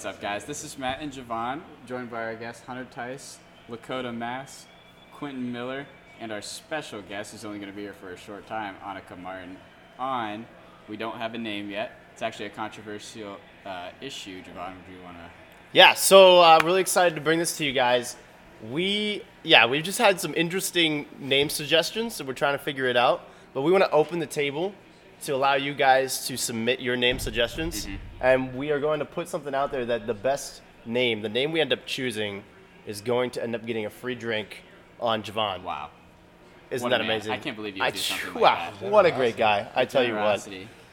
What's up, guys? This is Matt and Javon, joined by our guests Hunter Tice, Lakota Mass, Quentin Miller, and our special guest who's only going to be here for a short time, Annika Martin. On, we don't have a name yet. It's actually a controversial uh, issue. Javon, would you want to? Yeah, so uh, really excited to bring this to you guys. We, yeah, we've just had some interesting name suggestions, so we're trying to figure it out. But we want to open the table to allow you guys to submit your name suggestions, and we are going to put something out there that the best name, the name we end up choosing, is going to end up getting a free drink on Javon. Wow. Isn't What that amazing? I can't believe you I do something like wow, that. what a great guy! I tell you what.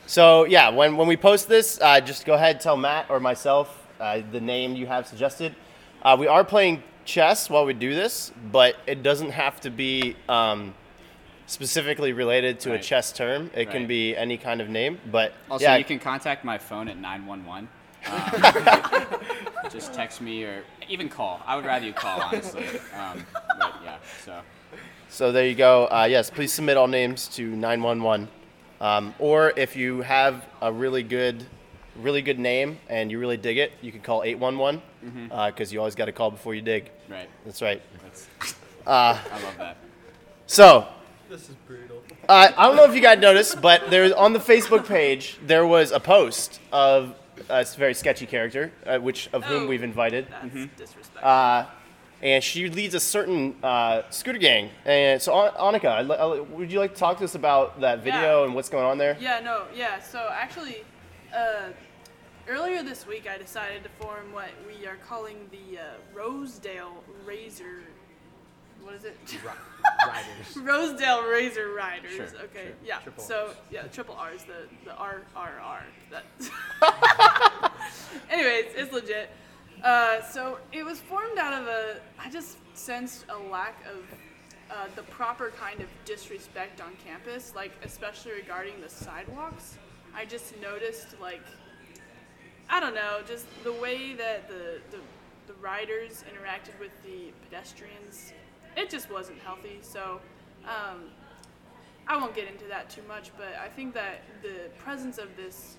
So yeah, when, when we post this, uh, just go ahead and tell Matt or myself uh, the name you have suggested. Uh, we are playing chess while we do this, but it doesn't have to be um, specifically related to a chess term. It can be any kind of name. But Also, yeah, you can contact my phone at 911. Um, just text me or even call. I would rather you call, honestly. Um, but yeah, so. So there you go. Uh, yes, please submit all names to 911. Um, or if you have a really good, really good name and you really dig it, you can call 811 because you always got to call before you dig. Right. That's right. That's, Uh, I love that. so This is brutal. uh, I don't know if you guys noticed, but there on the Facebook page there was a post of a very sketchy character, uh, which of whom Oh. we've invited. That's disrespectful. uh, and she leads a certain uh, scooter gang. And so, An- Annika, I'd I'd- would you like to talk to us about that video Yeah. and what's going on there? yeah, no, yeah. So actually, uh, earlier this week, I decided to form what we are calling the uh, Rosedale Razor. What is it? Riders. Rosedale Razor Riders. Sure, okay, sure. yeah. Triple so Rs. yeah, triple R's, the the R R R. That. Anyways, it's legit. Uh, so it was formed out of a. I just sensed a lack of uh, the proper kind of disrespect on campus, like especially regarding the sidewalks. I just noticed like. I don't know, just the way that the, the, the riders interacted with the pedestrians, it just wasn't healthy. So, um, I won't get into that too much, but I think that the presence of this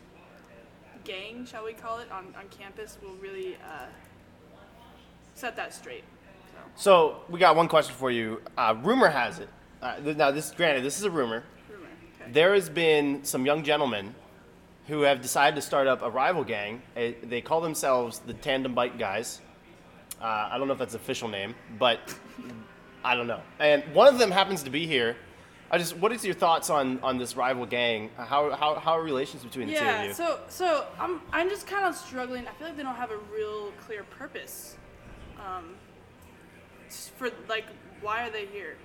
gang, shall we call it, on, on campus will really uh, set that straight. So, So we got one question for you. Uh, rumor has it. Uh, th- now, this granted, this is a rumor. rumor. Okay. There has been some young gentlemen who have decided to start up a rival gang. They call themselves the Tandem Bike Guys. Uh, I don't know if that's the official name, but I don't know. And one of them happens to be here. I just, what is your thoughts on, on this rival gang? How, how, how are relations between the two of Yeah, you? so so I'm I'm just kind of struggling. I feel like they don't have a real clear purpose. Um, for like, why are they here?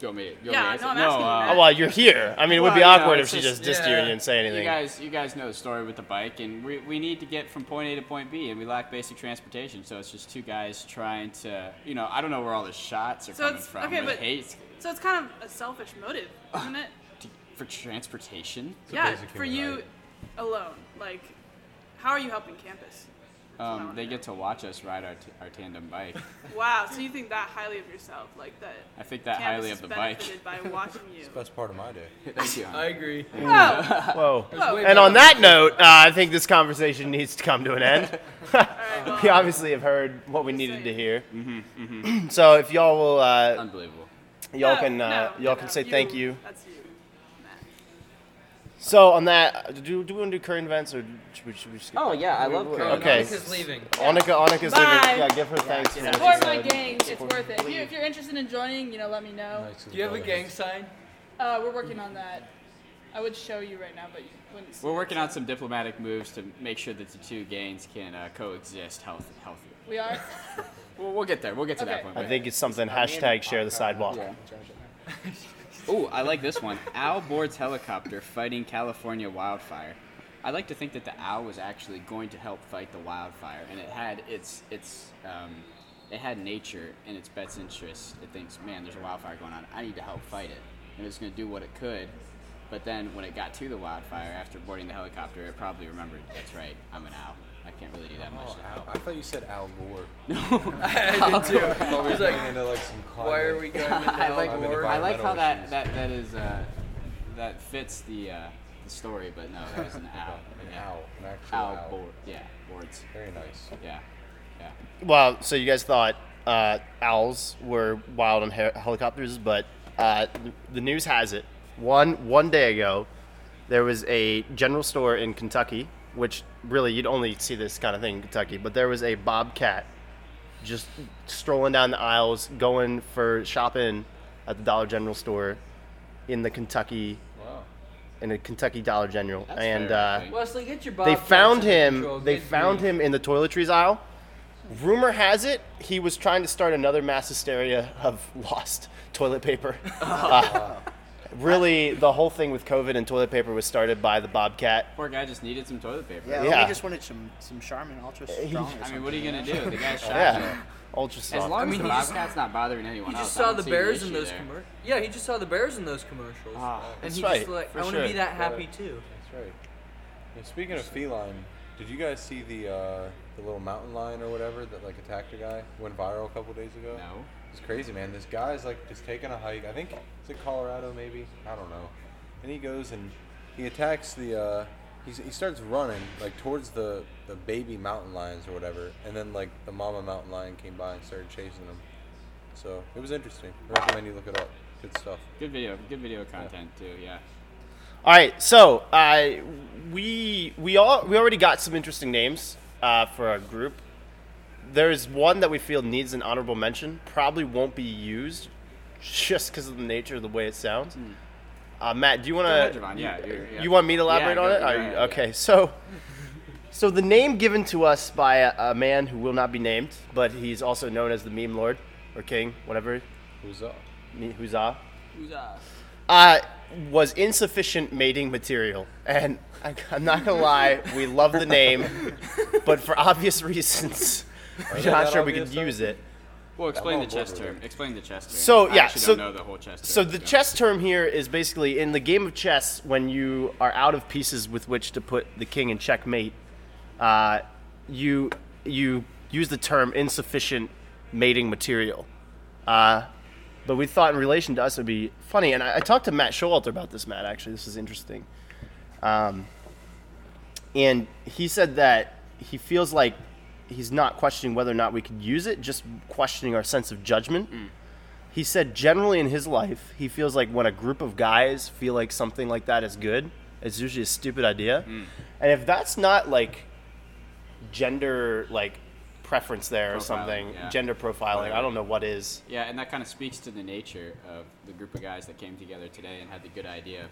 Do you want me to, you want Yeah, me to no, I'm asking you, uh, Oh, well, you're here. I mean, it would be Well, you know, awkward if it's she just- just dissed you and didn't say anything. You guys, you guys know the story with the bike, and we, we need to get from point A to point B, and we lack basic transportation. So it's just two guys trying to, you know, I don't know where all the shots are So coming it's- from. okay, the but- hate So it's kind of a selfish motive, isn't it? to, for transportation. a yeah, basic for human you right. alone. Like, how are you helping campus? Um, they get to watch us ride our, t- our tandem bike. Wow, so you think that highly of yourself, like that? I think that campus highly of the bike. benefited by watching you. Best part of my day. Thank you. I agree. Whoa, Whoa. whoa. And on that note, uh, I think this conversation needs to come to an end. All right, well, we obviously have heard what we needed to hear. Mm-hmm, so if y'all will, uh, Unbelievable. y'all no, can, uh, no, y'all no, can say thank you. That's you, Matt. So on that, uh, do, do we want to do current events or should we, should we skip? Oh yeah, I love current events. Okay. Annika's leaving. Annika, Annika's Bye. leaving. Yeah, give her thanks. for Support my said. gang. It's worth it. If, you, if you're interested in joining, you know, let me know. Do you have a gang sign? Uh, we're working on that. I would show you right now, but you wouldn't see We're it. working on some diplomatic moves to make sure that the two gangs can uh, coexist health, healthy. We are. We'll, we'll get there. We'll get to that point. I think it's something hashtag share the sidewalk. Yeah. Ooh, I like this one. Owl boards helicopter fighting California wildfire. I like to think that the owl was actually going to help fight the wildfire, and it had its its um, it had nature in its best interest. It thinks, man, there's a wildfire going on. I need to help fight it, and it's going to do what it could. But then when it got to the wildfire after boarding the helicopter, it probably remembered, that's right, I'm an owl. I can't really do that much. Oh, Al. I thought you said Al Gore. No, I did too. I thought we were He's like, going into like some why are we going into I like, Al Climate Gore? I like how that, issues. that, that is uh, that fits the uh, the story, but no, it was an owl. An yeah. owl. An actual Owl owl. board. Yeah, boards. Very nice. Yeah, yeah. Well, so you guys thought uh, owls were wild on he- helicopters, but uh, the news has it one one day ago there was a general store in Kentucky, which really you'd only see this kind of thing in Kentucky, but there was a bobcat just strolling down the aisles, going for shopping at the Dollar General store in the Kentucky Wow. in a Kentucky Dollar General, That's and uh. Wesley, get your they found him. control. They Good found grief. him in the toiletries aisle. Rumor has it he was trying to start another mass hysteria of lost toilet paper. Uh, really, the whole thing with COVID and toilet paper was started by the Bobcat. Poor guy just needed some toilet paper. Yeah, Yeah. he just wanted some some Charmin Ultra Strong. or I mean, what are you gonna do? The guy's shot. Yeah, ultra As soft. long I as mean, the he just- bobcat's not bothering anyone He else. just I saw don't the see bears issue in those there. commercials. Yeah, he just saw the bears in those commercials, Ah, and that's he right, just like, for I want to sure. be that happy too. That's right. And speaking of feline, did you guys see the uh, the little mountain lion or whatever that like attacked a guy? Went viral a couple days ago. No. It's crazy, man. This guy's like just taking a hike. I think it's in Colorado, maybe. I don't know. And he goes and he attacks the. Uh, he's, he starts running like towards the the baby mountain lions or whatever, and then like the mama mountain lion came by and started chasing him. So it was interesting. I recommend you look it up. Good stuff. Good video. Good video content too. Yeah. All right, so uh, we we all we already got some interesting names uh, for our group. There's one that we feel needs an honorable mention. Probably won't be used, just because of the nature of the way it sounds. Uh, Matt, do you want to? Yeah, you're- yeah. You want me to elaborate Yeah, on it? go Are ahead, yeah. okay, so so the name given to us by a, a man who will not be named, but he's also known as the meme lord or king, whatever. Who's up? Me- Huzzah. Who's uh? uh, was insufficient mating material. And I, I'm not gonna lie, we love the name, but for obvious reasons, we're they not that sure we obvious, could though? use it. Well, explain the on board chess with term. it. Explain the chess term. So, I yeah, actually so- don't know the whole chess term. So the to chess term here is basically in the game of chess when you are out of pieces with which to put the king in checkmate. Uh, you you use the term insufficient mating material. Uh, but we thought in relation to us it would be funny, and I, I talked to Matt Showalter about this. Matt, actually, this is interesting. Um, and he said that he feels like he's not questioning whether or not we could use it, just questioning our sense of judgment. Mm. He said generally in his life, he feels like when a group of guys feel like something like that is good, it's usually a stupid idea. Mm. And if that's not like gender like preference there or something, yeah. gender profiling, I don't know what is. Yeah, and that kind of speaks to the nature of the group of guys that came together today and had the good idea of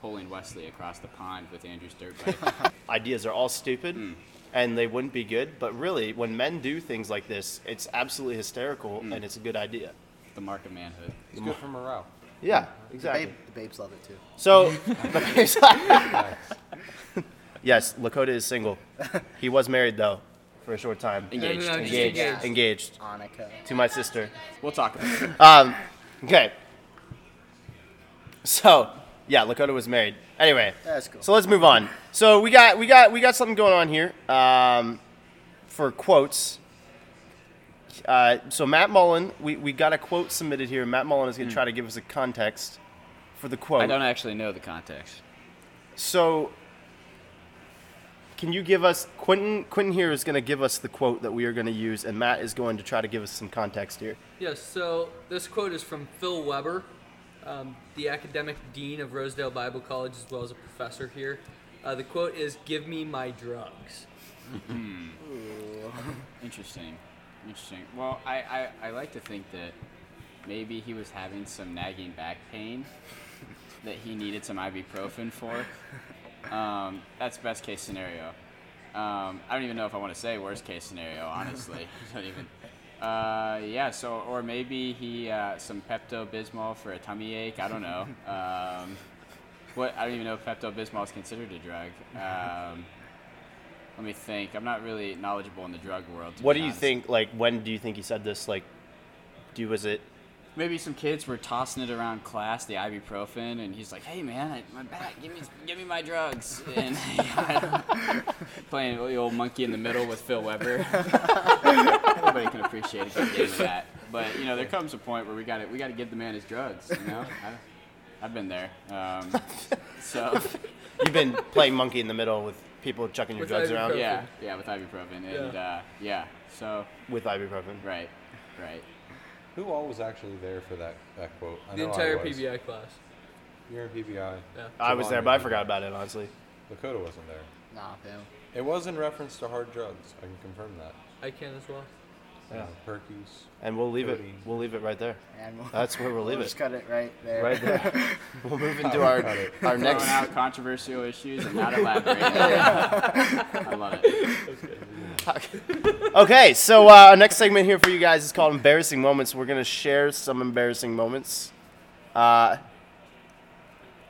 pulling Wesley across the pond with Andrew's dirt bike. Ideas are all stupid. Mm. And they wouldn't be good, but really, when men do things like this, it's absolutely hysterical, and it's a good idea. the mark of manhood. It's good for morale. Yeah, The, exactly. babe, the babes love it too. So, yes, Lakota is single. He was married though, for a short time. Engaged. No, no, no, Engaged. engaged. Engaged Annika. to my sister. We'll talk about it. Um, okay. So, yeah, Lakota was married. Anyway, That's cool. so let's move on. So we got we got we got something going on here um, for quotes. Uh, so Matt Mullen, we, we got a quote submitted here. Matt Mullen is going to try to give us a context for the quote. I don't actually know the context. So, can you give us Quentin? Quentin here is going to give us the quote that we are going to use, and Matt is going to try to give us some context here. Yes, so this quote is from Phil Weber, um, the academic dean of Rosedale Bible College, as well as a professor here. Uh, the quote is Give me my drugs. Interesting. Interesting. Well, I, I, I like to think that maybe he was having some nagging back pain that he needed some ibuprofen for. Um, that's best case scenario. Um, I don't even know if I want to say worst case scenario, honestly. I don't even. Uh, yeah, so, or maybe he, uh, some Pepto Bismol for a tummy ache. I don't know. Um, what, I don't even know if Pepto Bismol is considered a drug. Um, let me think. I'm not really knowledgeable in the drug world. What do you honest. think? Like, when do you think he said this? Like, do was it? Maybe some kids were tossing it around class, the ibuprofen, and he's like, "Hey man, I, my back, give me, give me my drugs." And playing the old monkey in the middle with Phil Weber. Everybody can appreciate a good that. But you know, there comes a point where we got to, we got to give the man his drugs. You know, I, I've been there. Um, so, You've been playing monkey in the middle with people chucking your With drugs around. Yeah, yeah, with ibuprofen, and Yeah. uh, yeah. So with ibuprofen. right, right. Who all was actually there for that, that quote? I The know I entire was. PBI class. You're in PBI. Yeah. I was there, but I forgot about it honestly. Lakota wasn't there. Nah, fam. It was in reference to hard drugs. I can confirm that. I can as well. You Yeah. know, Perkies. And we'll leave it. We'll leave it right there. And we'll, That's where we'll leave just it. cut it right there. Right there. We'll move into will our cut our Throwing next. out controversial issues and not elaborating. I love it. Okay, so uh, our next segment here for you guys is called embarrassing moments. We're gonna share some embarrassing moments. Uh,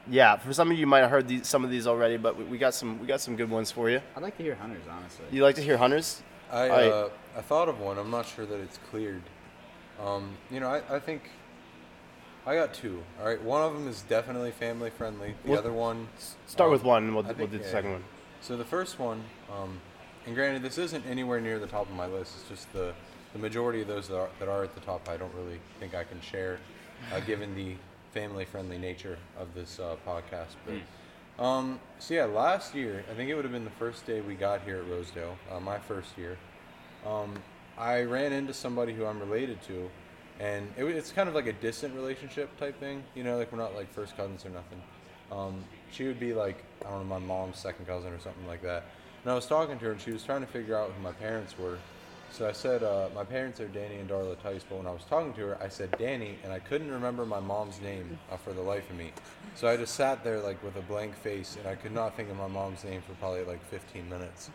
yeah, for some of you, you might have heard these, some of these already, but we, we got some we got some good ones for you. I'd like to hear hunters, honestly. You like to hear hunters? I Alright. uh, I thought of one. I'm not sure that it's cleared. Um, you know, I, I think I got two. All right, one of them is definitely family friendly. The Well, other one, Start um, with one, and we'll, I we'll think, do the yeah. second one. So the first one, um, and granted, this isn't anywhere near the top of my list. It's just the the majority of those that are, that are at the top. I don't really think I can share, uh, given the family-friendly nature of this uh, podcast. But um, so yeah, last year I think it would have been the first day we got here at Rosedale, uh, my first year. Um, I ran into somebody who I'm related to, and it, it's kind of like a distant relationship type thing. You know, like we're not like first cousins or nothing. Um, she would be like, I don't know, my mom's second cousin or something like that. And I was talking to her, and she was trying to figure out who my parents were. So I said, uh, my parents are Danny and Darla Tice, but when I was talking to her, I said Danny, and I couldn't remember my mom's name uh, for the life of me. So I just sat there like with a blank face, and I could not think of my mom's name for probably like 15 minutes.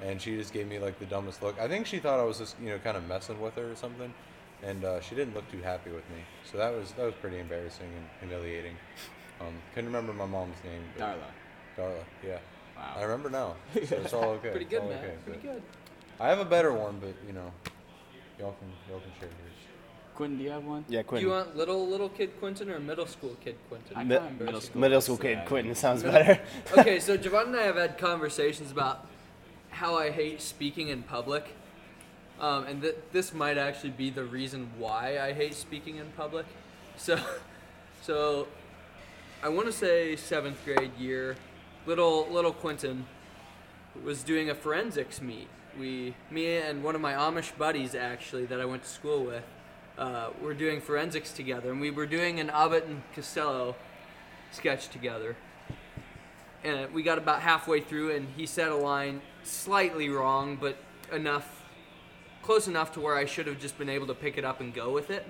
And she just gave me like the dumbest look. I think she thought I was just, you know, kind of messing with her or something, and uh, she didn't look too happy with me. So that was that was pretty embarrassing and humiliating. Um, couldn't remember my mom's name. Darla. Darla, yeah. Wow. I remember now. So it's all okay. Pretty good, all man. okay, Pretty good. I have a better one, but you know, y'all can y'all can share yours. Quentin, do you have one? Yeah, Do Quentin. you want little little kid Quentin or middle school kid Quentin? I Mi- find middle school. Middle school kid, Quentin. It sounds better. okay, so Javon and I have had conversations about how I hate speaking in public. Um, and th- this might actually be the reason why I hate speaking in public. So, so I want to say seventh grade year, little little Quentin was doing a forensics meet. We, me and one of my Amish buddies actually that I went to school with, uh, were doing forensics together, and we were doing an Abbott and Costello sketch together. And we got about halfway through and he said a line slightly wrong but enough close enough to where i should have just been able to pick it up and go with it.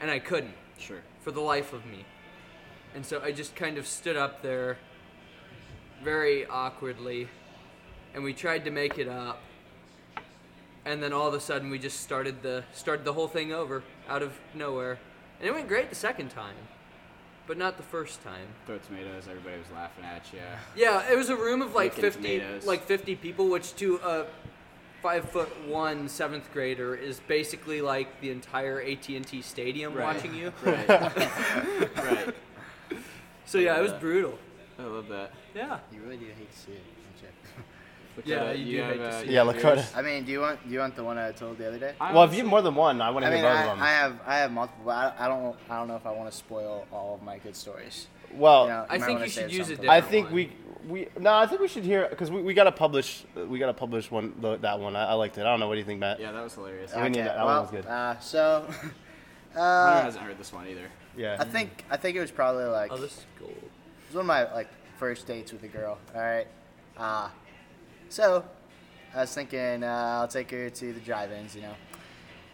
And i couldn't. Sure. for the life of me. And so i just kind of stood up there very awkwardly and we tried to make it up and then all of a sudden we just started the started the whole thing over out of nowhere and it went great the second time but not the first time Throw tomatoes. Everybody was laughing at you. yeah, it was a room of like Licking fifty, tomatoes. like fifty people, which to a five foot one seventh grader is basically like the entire AT and T stadium Right. watching you. Right. right. So yeah, it was Yeah. brutal. I love that. Yeah. You really do hate to see it. Don't you? Yeah, Lakota, you do have, hate to uh, see Yeah, have Lakota. I mean, do you want do you want the one I told the other day? I Well, if you honestly- have more than one, I want to I hear mean, both I, of them. I have I have multiple. But I, I don't I don't know if I want to spoil all of my good stories. well, You know, I think you should use some a for- different I think one. we we no, I think we should hear because we, we gotta publish we gotta publish one the, that one. I, I liked it. I don't know what do you think, Matt. Yeah, that was hilarious. We need Okay, that- that one was good. Uh, so, Hunter uh, hasn't heard this one either. Yeah. I think I think it was probably like Oh, this is gold. was one of my like first dates with a girl. All right. Uh, so I was thinking uh, I'll take her to the drive-ins. You know,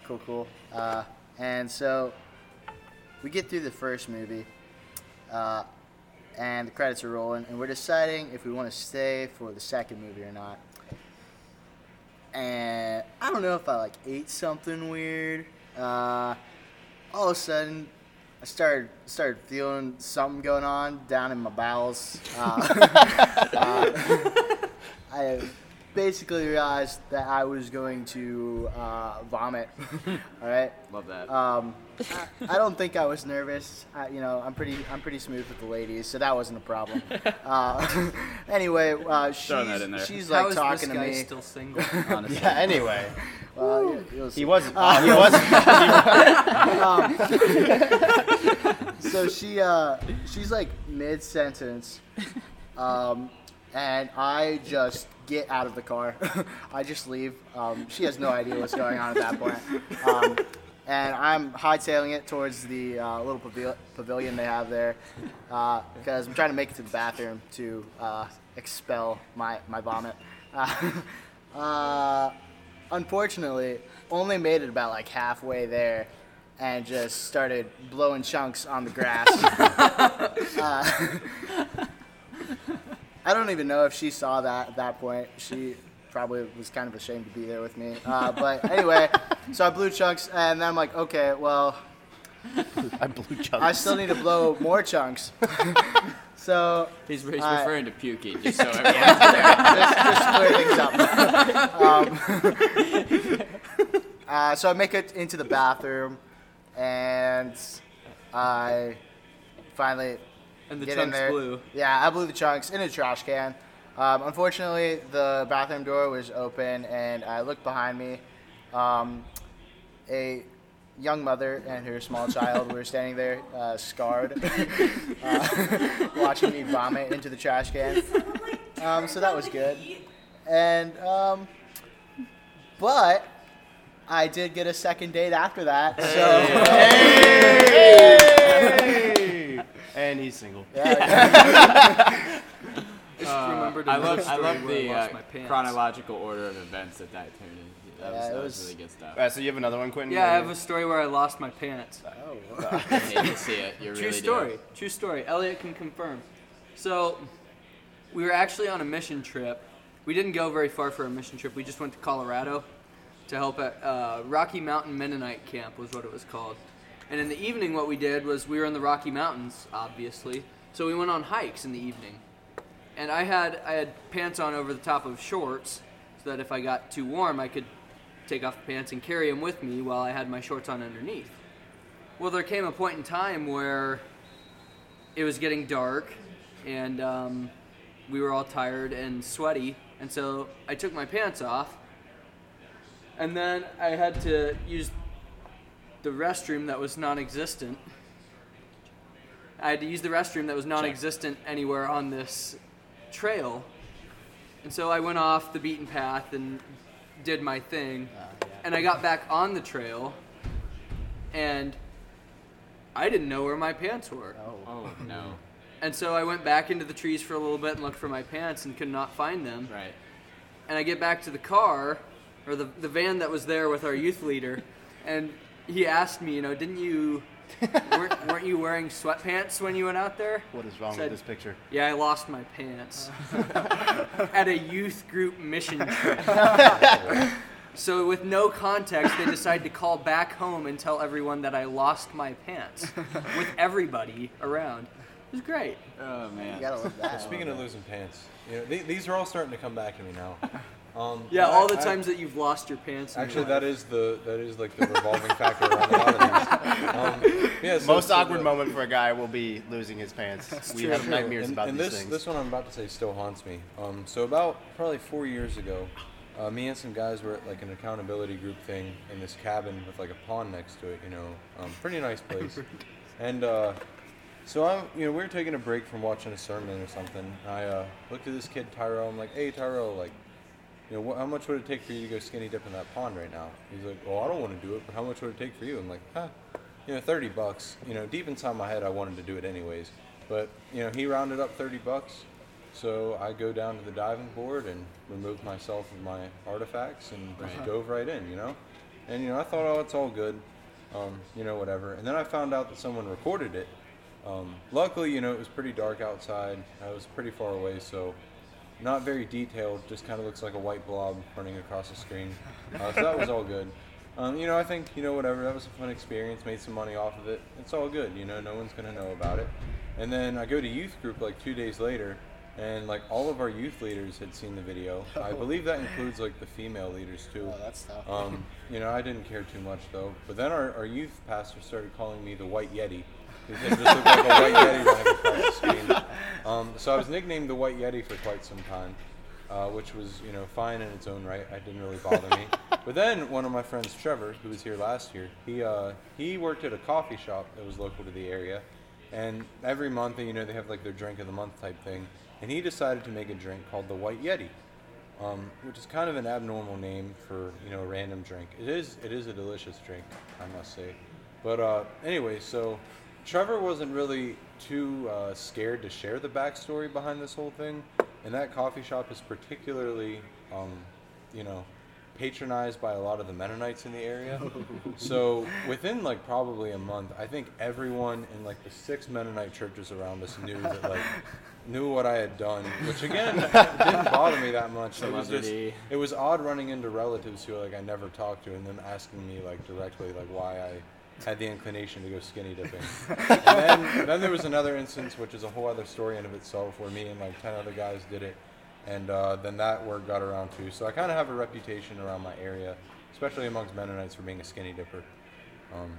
cool, cool. Uh, and so we get through the first movie, uh, and the credits are rolling, and we're deciding if we want to stay for the second movie or not. And I don't know if I like ate something weird. Uh, all of a sudden, I started started feeling something going on down in my bowels. Uh, uh, I basically realized that I was going to uh, vomit. all right. Love that. Um, I, I don't think I was nervous. I, you know, I'm pretty I'm pretty smooth with the ladies, so that wasn't a problem. Uh, anyway, uh, she's, Throwing that in there. she's like is talking this to guy me. still single? Honestly. yeah. Anyway, Well, you- he wasn't. he wasn't. so she uh she's like mid sentence Um, and I just get out of the car. I just leave. Um, she has no idea what's going on at that point. Um, and I'm hightailing it towards the uh, little pavil- pavilion they have there because I'm trying to make it to the bathroom to uh, expel my, my vomit. Uh, uh, unfortunately, only made it about like halfway there and just started blowing chunks on the grass. I don't even know if she saw that at that point. She probably was kind of ashamed to be there with me. Uh, but anyway, so I blew chunks, and then I'm like, okay, well, I blew chunks. I still need to blow more chunks. so He's, he's Uh, referring to puking, just so everyone's clear. just, just clear things up. um, uh, so I make it into the bathroom, and I finally And the get in chunks there. blew. Yeah, I blew the chunks in a trash can. Um, unfortunately, the bathroom door was open, and I looked behind me. Um, a young mother and her small child were standing there, uh, scarred, uh, watching me vomit into the trash can. Um, so that was good. And um, but I did get a second date after that. So and he's single. yeah, I just remembered I love, I love where I the uh, chronological order of events that that turned in. That, Yeah, was, that was, was- really good stuff. All right, so you have another one, Quentin? Yeah, I have a story where I lost my pants. I hate to see it. You True really story. do. True story. Elliot can confirm. So, we were actually on a mission trip. We didn't go very far for a mission trip. We just went to Colorado to help at uh, Rocky Mountain Mennonite Camp was what it was called. And in the evening, what we did was we were in the Rocky Mountains, obviously. So we went on hikes in the evening. And I had I had pants on over the top of shorts, so that if I got too warm, I could take off the pants and carry them with me while I had my shorts on underneath. Well, there came a point in time where it was getting dark, and um, we were all tired and sweaty, and so I took my pants off, and then I had to use the restroom that was non-existent. I had to use the restroom that was non-existent anywhere on this trail, and so I went off the beaten path and did my thing, ah, and I got back on the trail, and I didn't know where my pants were. Oh. oh no. And so I went back into the trees for a little bit and looked for my pants and could not find them. Right. And I get back to the car, or the, the van that was there with our youth leader, and he asked me, you know, didn't you, weren't, weren't you wearing sweatpants when you went out there? What is wrong Said- with this picture? Yeah, I lost my pants at a youth group mission trip. so, with no context, they decided to call back home and tell everyone that I lost my pants with everybody around. It was great. Oh man. you gotta love that. Speaking of losing pants, you know, th- these are all starting to come back to me now. Um, Yeah, I- all the I- times that you've lost your pants. in your Actually, that is the that is like the revolving factor around a lot of these. Um, yeah, so- Most so awkward the- moment for a guy will be losing his pants. we have True. nightmares and, about and these this, things. This one I'm about to say still haunts me. Um, so about probably four years ago, uh, me and some guys were at like an accountability group thing in this cabin with like a pond next to it. You know, um, pretty nice place. and uh, so I'm, you know, we were taking a break from watching a sermon or something. I uh, looked at this kid Tyrell. I'm like, hey Tyrell, like. You know, how much would it take for you to go skinny dip in that pond right now? He's like, well, I don't want to do it, but how much would it take for you? I'm like, huh, you know, 30 bucks. You know, deep inside my head, I wanted to do it anyways. But, you know, he rounded up 30 bucks. So I go down to the diving board and remove myself of my artifacts and just dove right in, you know? And, you know, I thought, oh, it's all good. Um, you know, whatever. And then I found out that someone recorded it. Um, luckily, you know, it was pretty dark outside. I was pretty far away, so not very detailed. Just kind of looks like a white blob running across the screen. Uh, so that was all good. Um, you know, I think you know whatever. That was a fun experience. Made some money off of it. It's all good. You know, no one's gonna know about it. And then I go to youth group like two days later, and like all of our youth leaders had seen the video. I believe that includes like the female leaders too. Oh, that's tough. Um, you know, I didn't care too much though. But then our, our youth pastor started calling me the White Yeti. Because it just looked like a White Yeti running across the screen. Um, so I was nicknamed the White Yeti for quite some time, uh, which was, you know, fine in its own right. It didn't really bother me. But then one of my friends, Trevor, who was here last year, he, uh, he worked at a coffee shop that was local to the area. And every month, you know, they have like their drink of the month type thing. and he decided to make a drink called the White Yeti, um, which is kind of an abnormal name for you know a random drink. It is it is a delicious drink, I must say. But uh, anyway, so Trevor wasn't really too uh, scared to share the backstory behind this whole thing, and that coffee shop is particularly, um, you know, patronized by a lot of the Mennonites in the area. so within like probably a month, I think everyone in like the six Mennonite churches around us knew that like knew what I had done, which again didn't bother me that much. It was just it was odd running into relatives who like I never talked to and them asking me like directly like why I had the inclination to go skinny dipping. and then, then there was another instance, which is a whole other story in of itself, where me and like ten other guys did it, and uh, then that word got around too. So I kind of have a reputation around my area, especially amongst Mennonites, for being a skinny dipper. Um,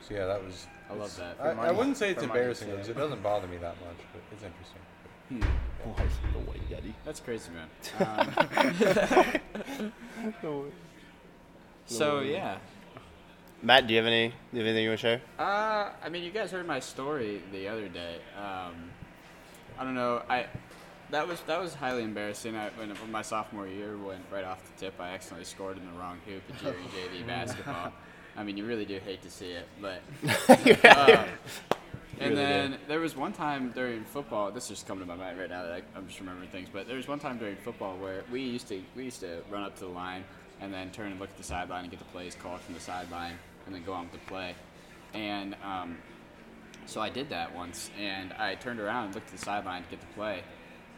so yeah, that was. I love that. I, I wouldn't say it's For embarrassing because it doesn't bother me that much, but it's interesting. the white yeti. That's crazy, man. Um, so yeah, Matt, do you have any? Do you have anything you want to share? Uh, I mean, you guys heard my story the other day. Um, I don't know. I that was that was highly embarrassing. I, when, when my sophomore year went right off the tip, I accidentally scored in the wrong hoop at JV basketball. I mean, you really do hate to see it, but. uh, and really do. then there was one time during football. This is coming to my mind right now. That I, I'm just remembering things. But there was one time during football where we used to we used to run up to the line and then turn and look at the sideline and get the plays called from the sideline and then go on with the play. And um, so I did that once, and I turned around and looked at the sideline to get the play,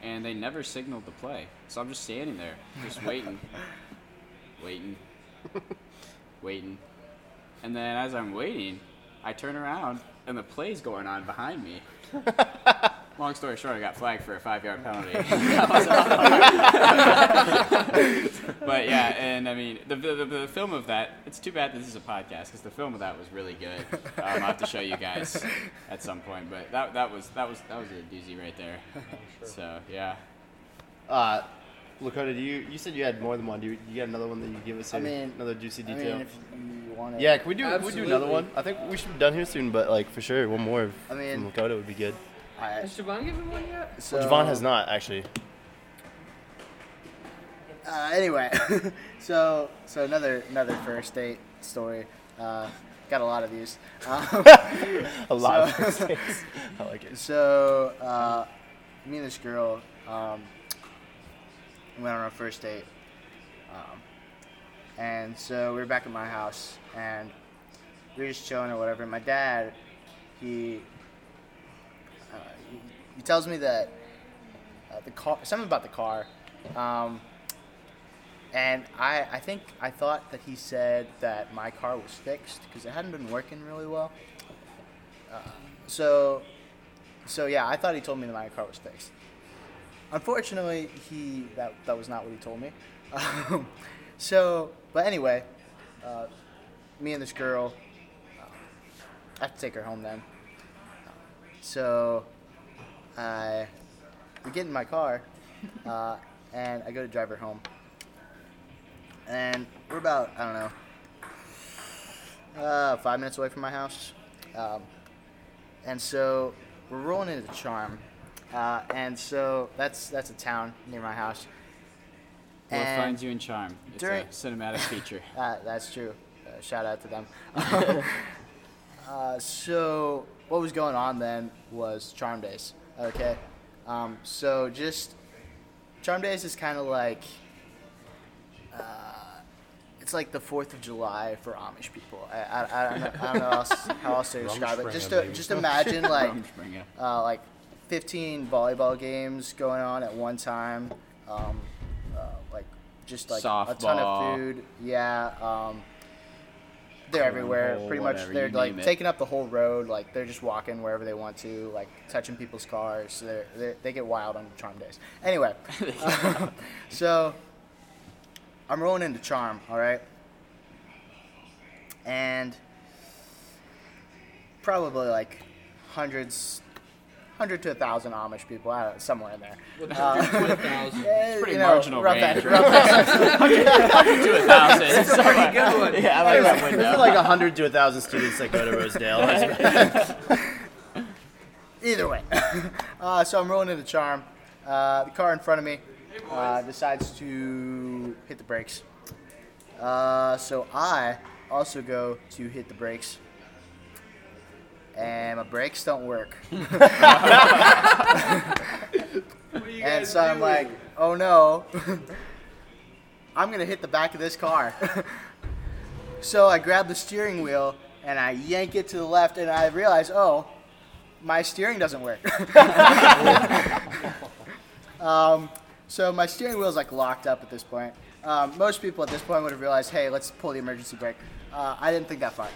and they never signaled the play. So I'm just standing there, just waiting, waiting, waiting. And then as I'm waiting, I turn around, and the play's going on behind me. Long story short, I got flagged for a five-yard penalty. but yeah, and I mean, the, the, the film of that, it's too bad this is a podcast because the film of that was really good. Um, I'll have to show you guys at some point, but that, that was that was that was a doozy right there. So yeah, Uh, Lakota, do you you said you had more than one? Do you, you got another one that you give us? I a- mean- another juicy I detail. mean, if you want to. yeah, can we do can we do another one? I think we should be done here soon, but like for sure, one more I mean- from Lakota would be good. I, Has Javon given one yet? so, Well, Javon has not actually. Uh, anyway, so so another another first date story. Uh, got a lot of these. Um, A lot So- of mistakes. I like it. so uh, me and this girl um, went on our first date, um, and so we were back at my house, and we were just chilling or whatever. My dad, he he, tells me that uh, the car, something about the car. Um, and I, I think I thought that he said that my car was fixed because it hadn't been working really well. Uh, so, so yeah, I thought he told me that my car was fixed. Unfortunately, he that that was not what he told me. Um, so, but anyway, uh, me and this girl, uh, I have to take her home then. So, I we get in my car, uh, and I go to drive her home. And we're about I don't know, uh, five minutes away from my house. Um, and so we're rolling into Charm, uh, and so that's that's a town near my house. what And- finds you in charm? It's during- a cinematic feature. uh, that's true. Uh, shout out to them. uh, so what was going on then was Charm Days. Okay, um, so just Charm Days is kind of like uh, it's like the Fourth of July for Amish people. I, I, I don't know, I don't know else, how else to describe it. Just to, just imagine like uh, like 15 volleyball games going on at one time. Um, uh, like just like a ton of food. Yeah. Um, they're everywhere. Cornhole, Pretty much, they're like it. taking up the whole road. Like they're just walking wherever they want to. Like touching people's cars. They're, they're, they get wild on Charm days. Anyway, so I'm rolling into Charm. All right, and probably like hundreds, hundred to a thousand Amish people, I don't know, somewhere in there. With Uh, 100 to 1,000. It's pretty marginal rough range, edge, right? rough edge. to a thousand. It's a pretty good one. Yeah, I like that window. There's like 100 to 1,000 students that go to Rosedale. Either way, uh, so I'm rolling into Charm, Uh, the car in front of me uh, decides to hit the brakes. Uh, so I also go to hit the brakes. And my brakes don't work. and so I'm like, oh no, I'm gonna hit the back of this car. so I grab the steering wheel and I yank it to the left, and I realize, oh, my steering doesn't work. um, so my steering wheel is like locked up at this point. Um, most people at this point would have realized, hey, let's pull the emergency brake. Uh, I didn't think that far.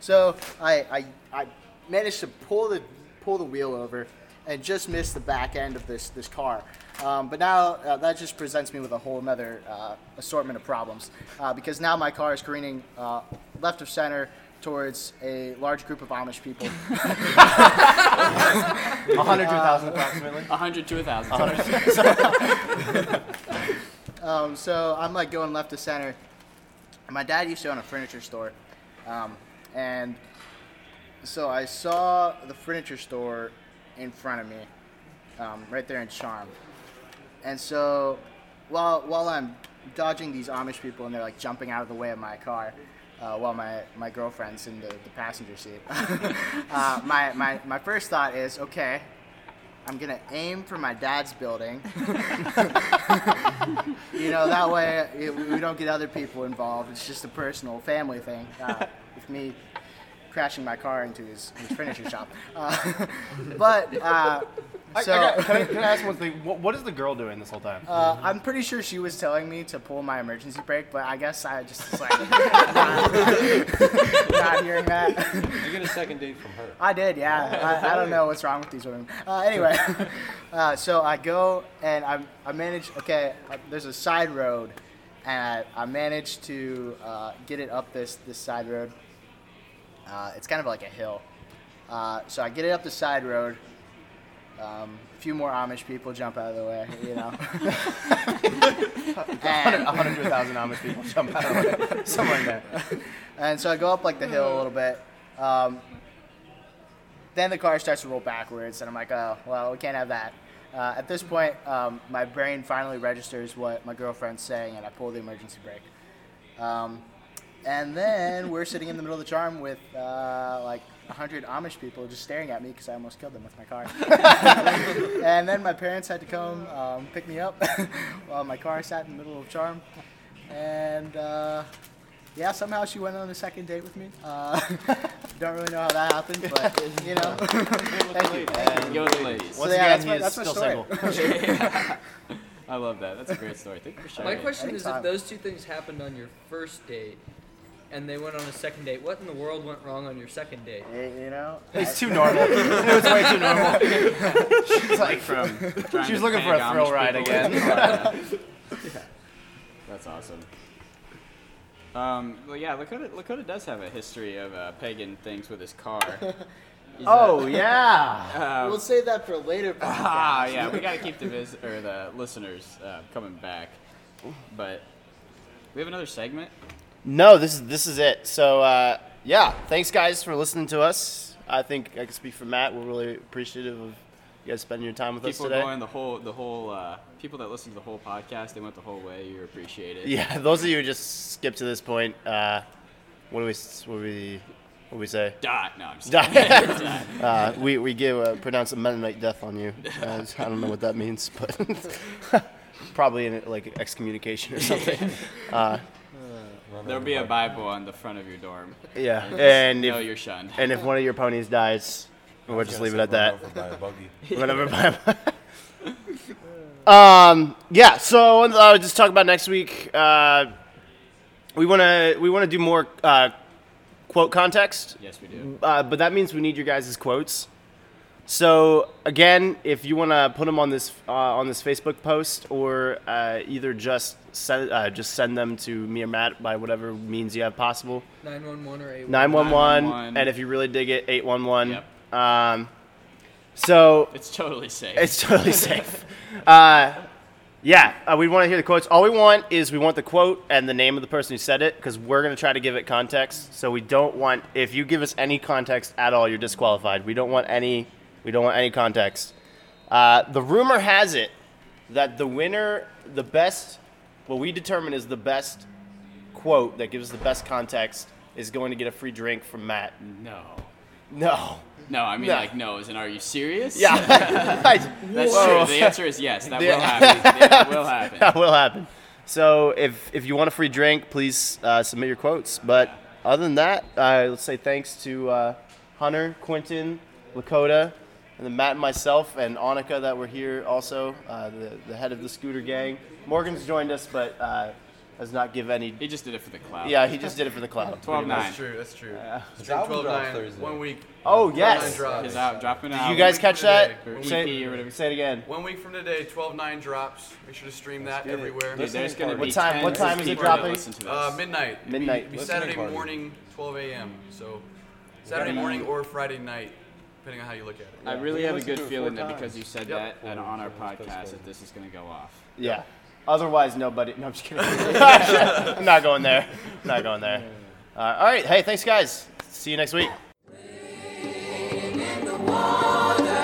so I, I, I managed to pull the pull the wheel over and just missed the back end of this this car. Um, but now uh, that just presents me with a whole other uh, assortment of problems uh, because now my car is careening uh, left of center towards a large group of Amish people. 100 to 1,000 approximately. 100 to 1,000. Um, so I'm like going left to center. My dad used to own a furniture store. Um, and so I saw the furniture store in front of me, um, right there in Charm. And so while, while I'm dodging these Amish people and they're like jumping out of the way of my car, uh, while my, my girlfriend's in the, the passenger seat, uh, my, my, my first thought is okay, I'm gonna aim for my dad's building. you know, that way it, we don't get other people involved. It's just a personal family thing. Uh, with me crashing my car into his, his furniture shop. Uh, but uh, so I got, can, I, can I ask one thing? What, what is the girl doing this whole time? uh, I'm pretty sure she was telling me to pull my emergency brake, but I guess I just was like not, not hearing that. You get a second date from her. I did, yeah. I, I don't know what's wrong with these women. Uh, anyway, uh, so I go and I, I manage. Okay, uh, there's a side road, and I, I managed to uh, get it up this this side road. Uh, it's kind of like a hill. Uh, so I get it up the side road. Um, a few more Amish people jump out of the way, you know. 100, and, 100 to 1,000 Amish people jump out of the way. Somewhere in there. and so I go up like the hill a little bit. Um, then the car starts to roll backwards, and I'm like, oh, well, we can't have that. Uh, at this point, um, my brain finally registers what my girlfriend's saying, and I pull the emergency brake. Um, and then we're sitting in the middle of the charm with uh, like 100 Amish people just staring at me because I almost killed them with my car. and then my parents had to come um, pick me up while my car sat in the middle of charm. And uh, yeah, somehow she went on a second date with me. Uh, don't really know how that happened, but you know. Thank you. And go with the ladies. Once yeah, again, that's he my- that's my still story. single. I love that. That's a great story. Thank you for sharing. My it. question is, if those two things happened on your first date, and they went on a second date, what in the world went wrong on your second date? You you know. It's too normal. it was way too normal. She's like, from trying She was looking for a thrill Amish ride again. Yeah. That's awesome. Um, well, yeah, Lakota, Lakota does have a history of uh, pagan things with his car. He's, uh, oh, yeah. um, We'll save that for a later podcast. ah, yeah, we gotta keep the vis- or the listeners uh, coming back. But we have another segment. No, this is this is it. So uh, yeah, thanks guys for listening to us. I think I can speak for Matt. We're really appreciative of you guys spending your time with us People today. going the whole, the whole, uh, people that listen to the whole podcast, they went the whole way. You're appreciated. Yeah, those of you who just skipped to this point, uh, what do we what do we what do we say? Die. No, I'm just Die. Uh, we we give uh, pronounce a Mennonite death on you. Uh, I don't know what that means, but probably in like excommunication or something. Uh, There'll be a Bible on the front of your dorm. yeah, and No, if you're shunned. and if one of your ponies dies, we'll just leave it say at run that. over by a buggy. Whatever. um. Yeah. So I uh, just talk about next week. Uh, we wanna we wanna do more uh, quote context. Yes, we do. Uh, but that means we need your guys' quotes. So again, if you want to put them on this uh, on this Facebook post, or uh, either just send uh, just send them to me or Matt by whatever means you have possible. 911 or 811? Nine one one, 911. and if you really dig it, eight one one. Yep. Um, so It's totally safe. it's totally safe. Uh, yeah, uh, we want to hear the quotes. All we want is we want the quote and the name of the person who said it because we're going to try to give it context. So we don't want if you give us any context at all, you're disqualified. We don't want any. We don't want any context. Uh, the rumor has it that the winner, the best, what we determine is the best quote that gives the best context, is going to get a free drink from Matt. No. No. No, I mean No. like no, as in are you serious? Yeah. That's Whoa. true. The answer is yes. That will happen. That will happen. that will happen. So if if you want a free drink, please uh, submit your quotes. But other than that, uh, let's say thanks to uh, Hunter, Quentin, Lakota, and then Matt and myself and Annika that were here also, uh, the, the head of the scooter gang. Morgan's joined us, but uh, does not give any. He just did it for the cloud. Yeah, he just did it for the cloud. 12 9. That's true. That's true. His album 12 9, Thursday. one week. Oh yes. 9 drops. His out, dropping Did you guys catch that? today. Say, or whatever. say it again. One week from today, 12 9 drops. Make sure to stream that get it. everywhere. Dude, there's gonna What be time- what 10 time is it people dropping? to. Uh, midnight. It'd be- Midnight. It'd be Saturday morning, 12 a.m. So Saturday morning or Friday night, depending on how you look at it. I really have a good feeling that because you said Yep. that and on our podcast that this is gonna go off. Yeah. Otherwise, nobody. No, I'm just kidding. I'm not going there. I'm not going there. Uh, all right. Hey, thanks, guys. See you next week. in the wall.